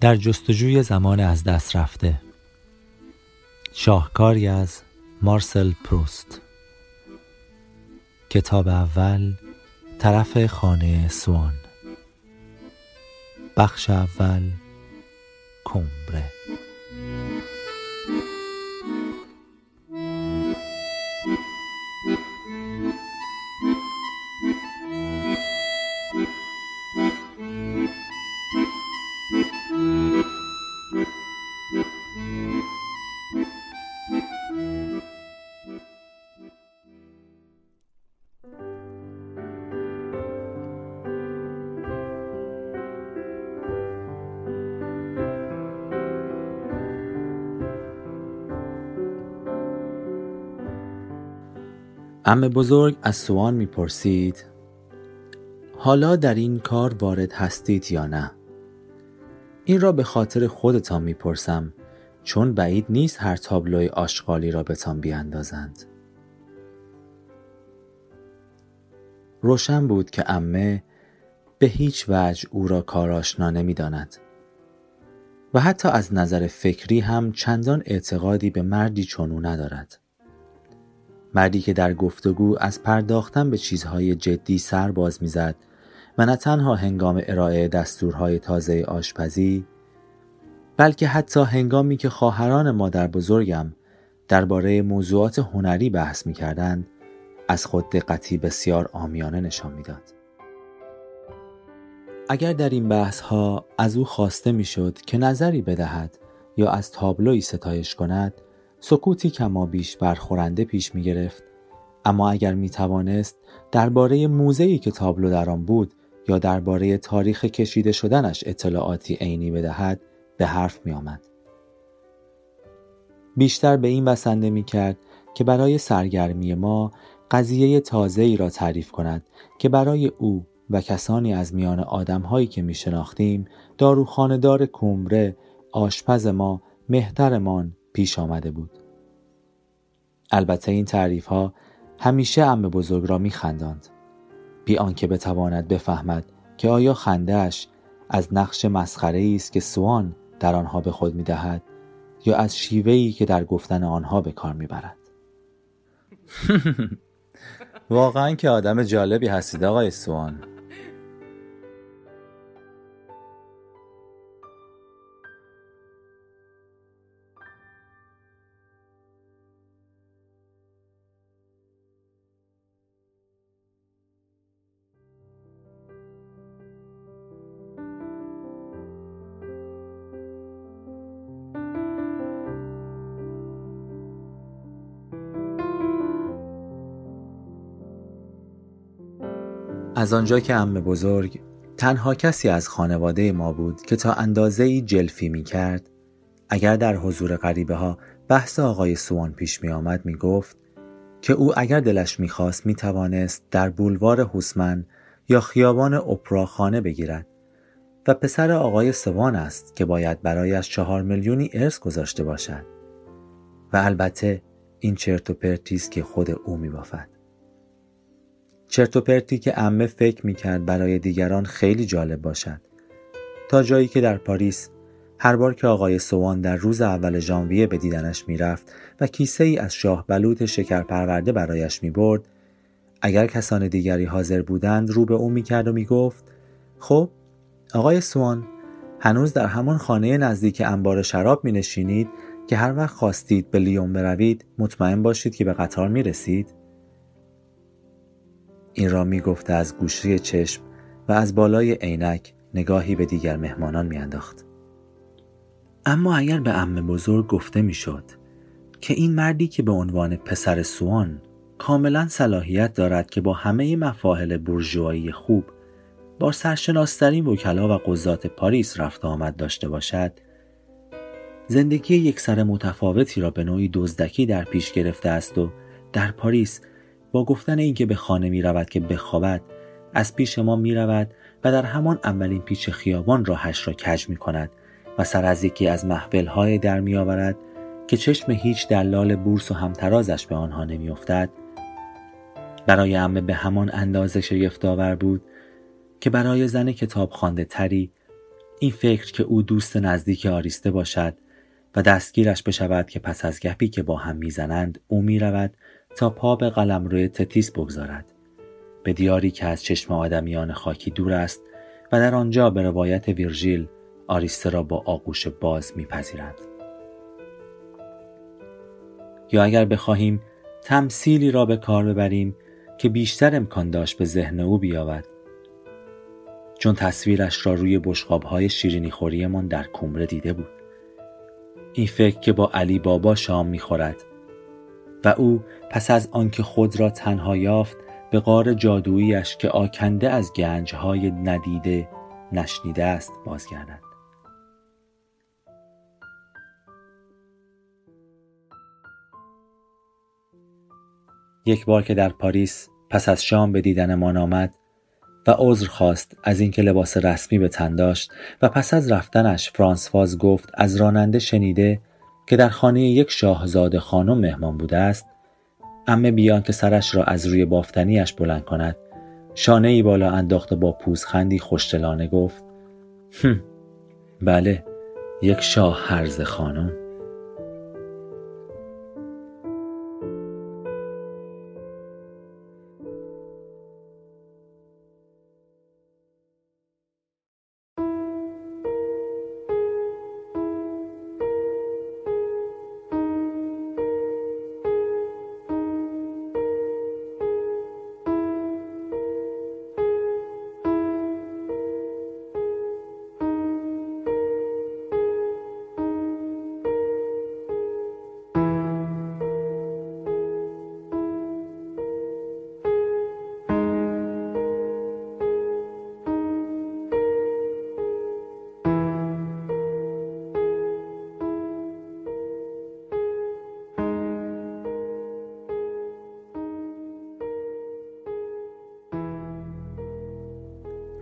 در جستجوی زمان از دست رفته شاهکاری از مارسل پروست. کتاب اول طرف خانه سوان. بخش اول کمبره. ام بزرگ از سوان می‌پرسید حالا در این کار وارد هستید یا نه؟ این را به خاطر خودتان می‌پرسم چون بعید نیست هر تابلوی آشغالی را بهتان بیاندازند. روشن بود که امه به هیچ وجه او را کار آشنا نمی‌داند و حتی از نظر فکری هم چندان اعتقادی به مردی چون ندارد. مردی که در گفتگو از پرداختن به چیزهای جدی سر باز می‌زد و نه تنها هنگام ارائه دستورهای تازه آشپزی بلکه حتی هنگامی که خواهران مادر بزرگم درباره موضوعات هنری بحث می کردند از خود دقتی بسیار آمیانه نشان می‌داد. اگر در این بحث ها از او خواسته می‌شد که نظری بدهد یا از تابلوی ستایش کند سکوتی کما بیش برخورنده پیش می گرفت اما اگر می توانست درباره موزه‌ای که تابلو در آن بود یا درباره تاریخ کشیده شدنش اطلاعاتی عینی بدهد به حرف می آمد. بیشتر به این بسنده می کرد که برای سرگرمی ما قضیه تازه ای را تعریف کند که برای او و کسانی از میان آدمهایی که می شناختیم داروخانهدار کمبره آشپز ما مهترمان پیش آمده بود. البته این تعریف ها همیشه ام بزرگ را می خنداند بی آنکه بتواند بفهمد که آیا خندهش از نقش مسخره است که سوان در آنها به خود می دهد یا از شیوهی که در گفتن آنها به کار می برد. واقعا که آدم جالبی هستید آقای سوان. از آنجا که ام بزرگ تنها کسی از خانواده ما بود که تا اندازه ای جلفی می کرد اگر در حضور غریبه ها بحث آقای سوان پیش می آمد می گفت که او اگر دلش می خواست می توانست در بولوار حسمن یا خیابان اپرا خانه بگیرد و پسر آقای سوان است که باید برایش چهار میلیونی ارث گذاشته باشد و البته این چرت و پرتیست که خود او می بافد. چرت و پرتی که امه فکر می کرد برای دیگران خیلی جالب باشد. تا جایی که در پاریس هر بار که آقای سوان در روز اول ژانویه به دیدنش می‌رفت و کیسه ای از شاه بلوط شکر پرورده برایش می برد اگر کسان دیگری حاضر بودند رو به او می کرد و می گفت خب آقای سوان هنوز در همان خانه نزدیک انبار شراب می نشینید که هر وقت خواستید به لیون بروید مطمئن باشید که به قطار می رسید این را می گفته از گوشی چشم و از بالای عینک نگاهی به دیگر مهمانان میانداخت. اما اگر به ام بزرگ گفته می‌شد که این مردی که به عنوان پسر سوان کاملا صلاحیت دارد که با همه مفاهل برجوایی خوب با سرشناسترین وکلا و قضات پاریس رفت آمد داشته باشد زندگی یک سر متفاوتی را به نوعی دزدکی در پیش گرفته است و در پاریس با گفتن اینکه به خانه می رود که بخوابد از پیش ما می رود و در همان اولین پیچ خیابان راهش را کج می کند و سر از یکی از محبل های در می آورد که چشم هیچ دلال بورس و همترازش به آنها نمی افتد برای امه به همان اندازه شگفتآور بود که برای زن کتاب خانده تری این فکر که او دوست نزدیک آریسته باشد و دستگیرش بشود که پس از گپی که با هم می‌زنند او می‌رود تا پا به قلم روی تتیس بگذارد. به دیاری که از چشم آدمیان خاکی دور است و در آنجا به روایت ویرژیل آریسته را با آغوش باز میپذیرد. یا اگر بخواهیم تمثیلی را به کار ببریم که بیشتر امکان داشت به ذهن او بیاود چون تصویرش را روی بشقابهای شیرینی خوریمان در کمره دیده بود. این فکر که با علی بابا شام می‌خورد و او پس از آنکه خود را تنها یافت به غار جادوییش که آکنده از گنجهای ندیده نشنیده است بازگردد. یک بار که در پاریس پس از شام به دیدنمان آمد و عذر خواست از اینکه لباس رسمی به تن داشت و پس از رفتنش فرانسواز گفت از راننده شنیده که در خانه یک شاهزاده خانم مهمان بوده است امه بیان که سرش را از روی بافتنیش بلند کند. شانه ای بالا انداخت و با پوزخندی خوشدلانه گفت بله یک شاه هرز خانم.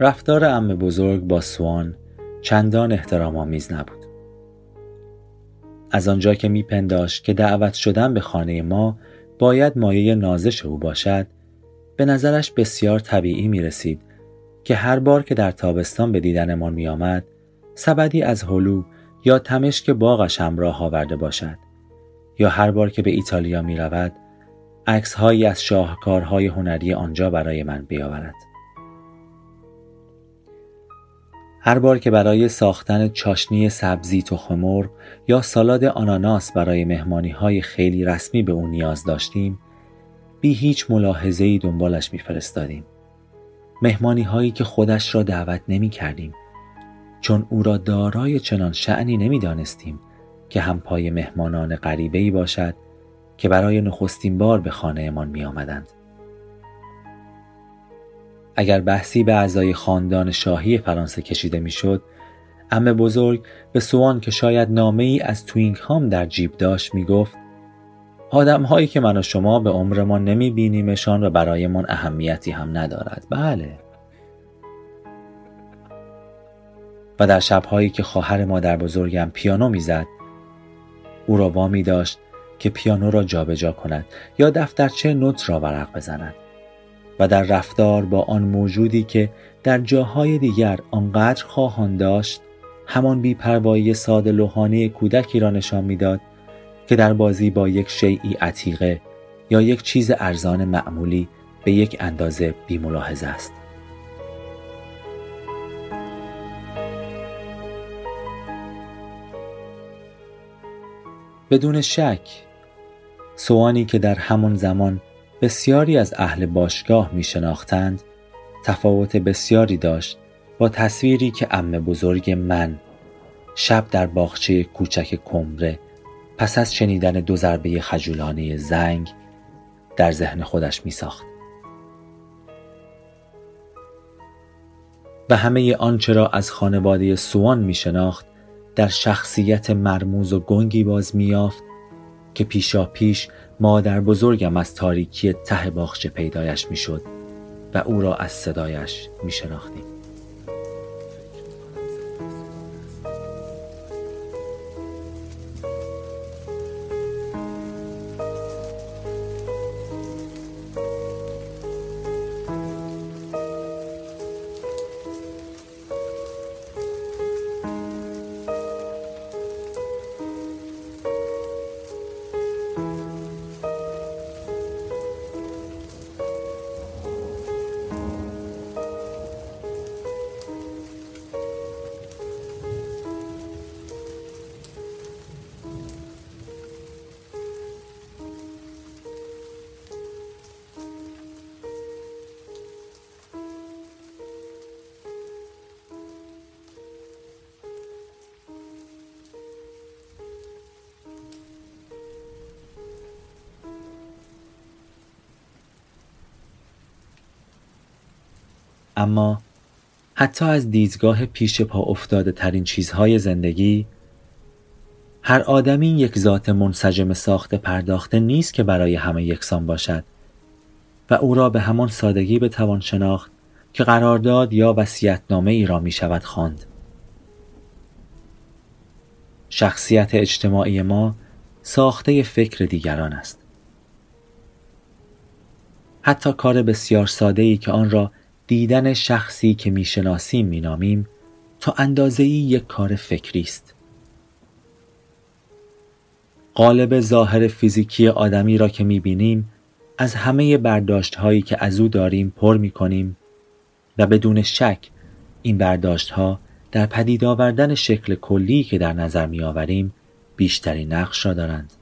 رفتار ام بزرگ با سوان چندان احترام آمیز نبود. از آنجا که میپنداشت که دعوت شدن به خانه ما باید مایه نازش او باشد به نظرش بسیار طبیعی می رسید که هر بار که در تابستان به دیدنمان می آمد سبدی از هلو یا تمشک باغش همراه آورده باشد یا هر بار که به ایتالیا می رود عکس هایی از شاهکارهای هنری آنجا برای من بیاورد. هر بار که برای ساختن چاشنی سبزی تخم یا سالاد آناناس برای مهمانی های خیلی رسمی به اون نیاز داشتیم بی هیچ ملاحظه ای دنبالش میفرستادیم. مهمانی هایی که خودش را دعوت نمی کردیم چون او را دارای چنان شعنی نمی دانستیم که هم پای مهمانان غریبه ای باشد که برای نخستین بار به خانهمان می آمدند. اگر بحثی به اعضای خاندان شاهی فرانسه کشیده می‌شد امه بزرگ به سوان که شاید نامه ای از توینگ هام در جیب داشت می‌گفت آدم هایی که من و شما به عمرمان نمی بینیمشان و برایمان اهمیتی هم ندارد. بله. و در شبهایی که خواهر مادر بزرگم پیانو می‌زد او را وامی داشت که پیانو را جابجا جا کند یا دفترچه نوت را ورق بزند. و در رفتار با آن موجودی که در جاهای دیگر آنقدر خواهان داشت همان بیپروایی ساده لوحانه کودکی را نشان می‌داد که در بازی با یک شیعی عتیقه یا یک چیز ارزان معمولی به یک اندازه بیملاحظه است. بدون شک سوانی که در همان زمان بسیاری از اهل باشگاه می شناختند تفاوت بسیاری داشت با تصویری که ام بزرگ من شب در باغچه کوچک کمره پس از شنیدن دو ضربه خجولانه زنگ در ذهن خودش می ساخت. و همه آنچه را از خانواده سوان می شناخت در شخصیت مرموز و گنگی باز می یافت که پیشا پیش مادر بزرگم از تاریکی ته باغچه پیدایش می‌شد و او را از صدایش می شناختیم. اما حتی از دیدگاه پیش پا افتاده ترین چیزهای زندگی هر آدمی یک ذات منسجم ساخته پرداخته نیست که برای همه یکسان باشد و او را به همان سادگی بتوان شناخت که قرارداد یا وصیت‌نامه ای را می شود خواند. شخصیت اجتماعی ما ساخته فکر دیگران است. حتی کار بسیار ساده ای که آن را دیدن شخصی که می‌شناسیم مینامیم تا اندازه یک کار فکری است. قالب ظاهر فیزیکی آدمی را که می‌بینیم از همه برداشت هایی که از او داریم پر می کنیم و بدون شک این برداشت ها در پدید آوردن شکل کلی که در نظر می آوریم بیشتری نقش را دارند.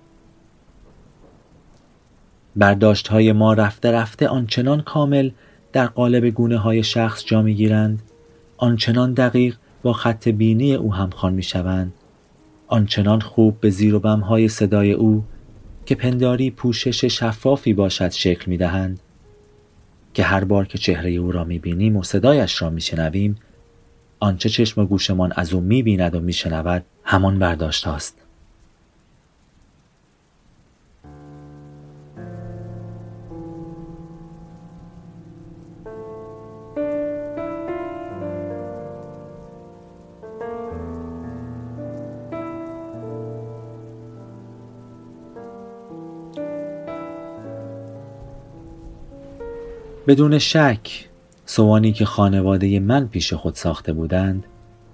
برداشت های ما رفته رفته آنچنان کامل در قالب گونه های شخص جا می گیرند آنچنان دقیق با خط بینی او همخوان می شوند آنچنان خوب به زیر و بم های صدای او که پنداری پوشش شفافی باشد شکل می دهند که هر بار که چهره او را می بینیم و صدایش را می شنویم آنچه چشم و گوشمان از او می بیند و می شنود همان برداشت است. بدون شک سوانی که خانواده من پیش خود ساخته بودند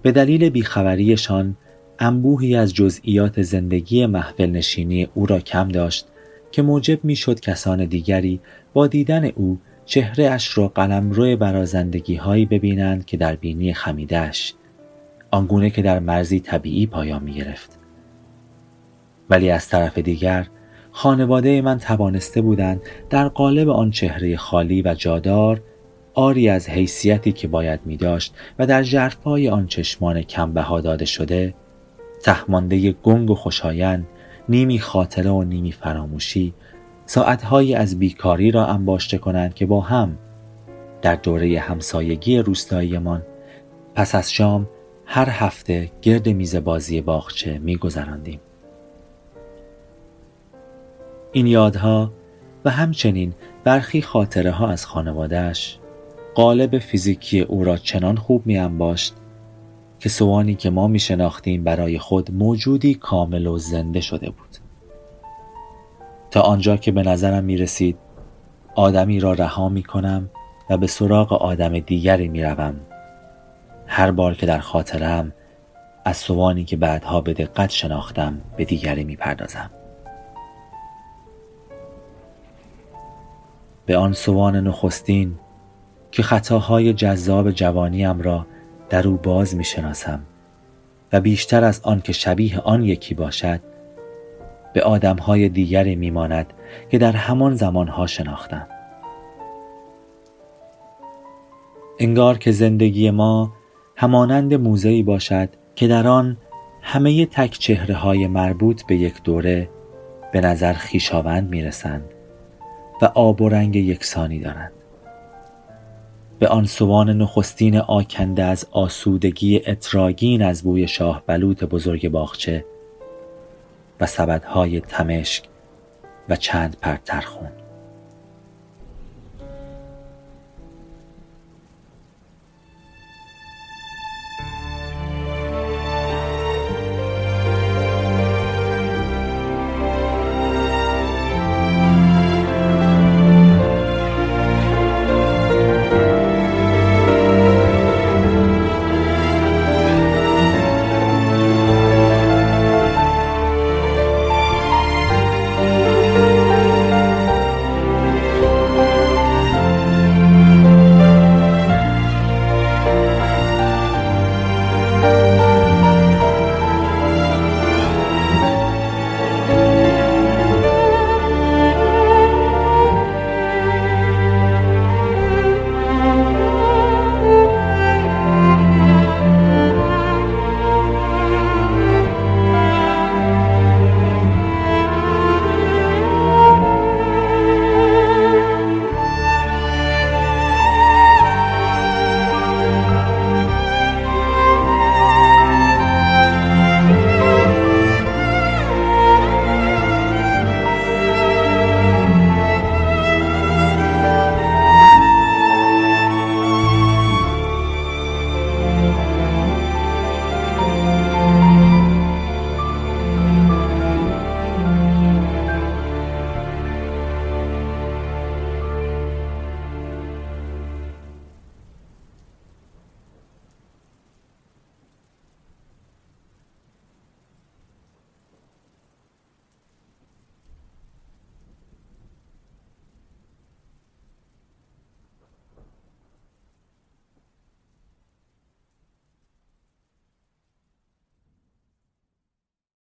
به دلیل بیخبریشان انبوهی از جزئیات زندگی محفل نشینی او را کم داشت که موجب می شد کسان دیگری با دیدن او چهره اش را قلمرو برازندگی هایی ببینند که در بینی خمیدهش آنگونه که در مرزی طبیعی پایان می گرفت. ولی از طرف دیگر خانواده من توانسته بودند در قالب آن چهره خالی و جادار آری از حیثیتی که باید می داشت و در جرفای آن چشمان کمبها داده شده تهمانده گنگ و خوشایند نیمی خاطره و نیمی فراموشی ساعتهایی از بیکاری را انباشته کنند که با هم در دوره همسایگی روستاییمان پس از شام هر هفته گرد میز بازی باغچه میگذراندیم. این یادها و همچنین برخی خاطره ها از خانوادهش قالب فیزیکی او را چنان خوب می انباشت که سوانی که ما می شناختیم برای خود موجودی کامل و زنده شده بود تا آنجا که به نظرم می رسید آدمی را رها می کنم و به سراغ آدم دیگری می روم. هر بار که در خاطرم از سوانی که بعدها به دقت شناختم به دیگری می پردازم. به آن سوان نخستین که خطاهای جذاب جوانیم را در او باز می شناسم و بیشتر از آن که شبیه آن یکی باشد به آدمهای دیگری می ماند که در همان زمانها شناختم. انگار که زندگی ما همانند موزهی باشد که در آن همه تک چهره های مربوط به یک دوره به نظر خیشاوند می رسند و آب و رنگ یکسانی دارند. به آن سوان نخستین آکنده از آسودگی اتراگین از بوی شاه بلوط بزرگ باغچه و سبدهای تمشک و چند پرترخون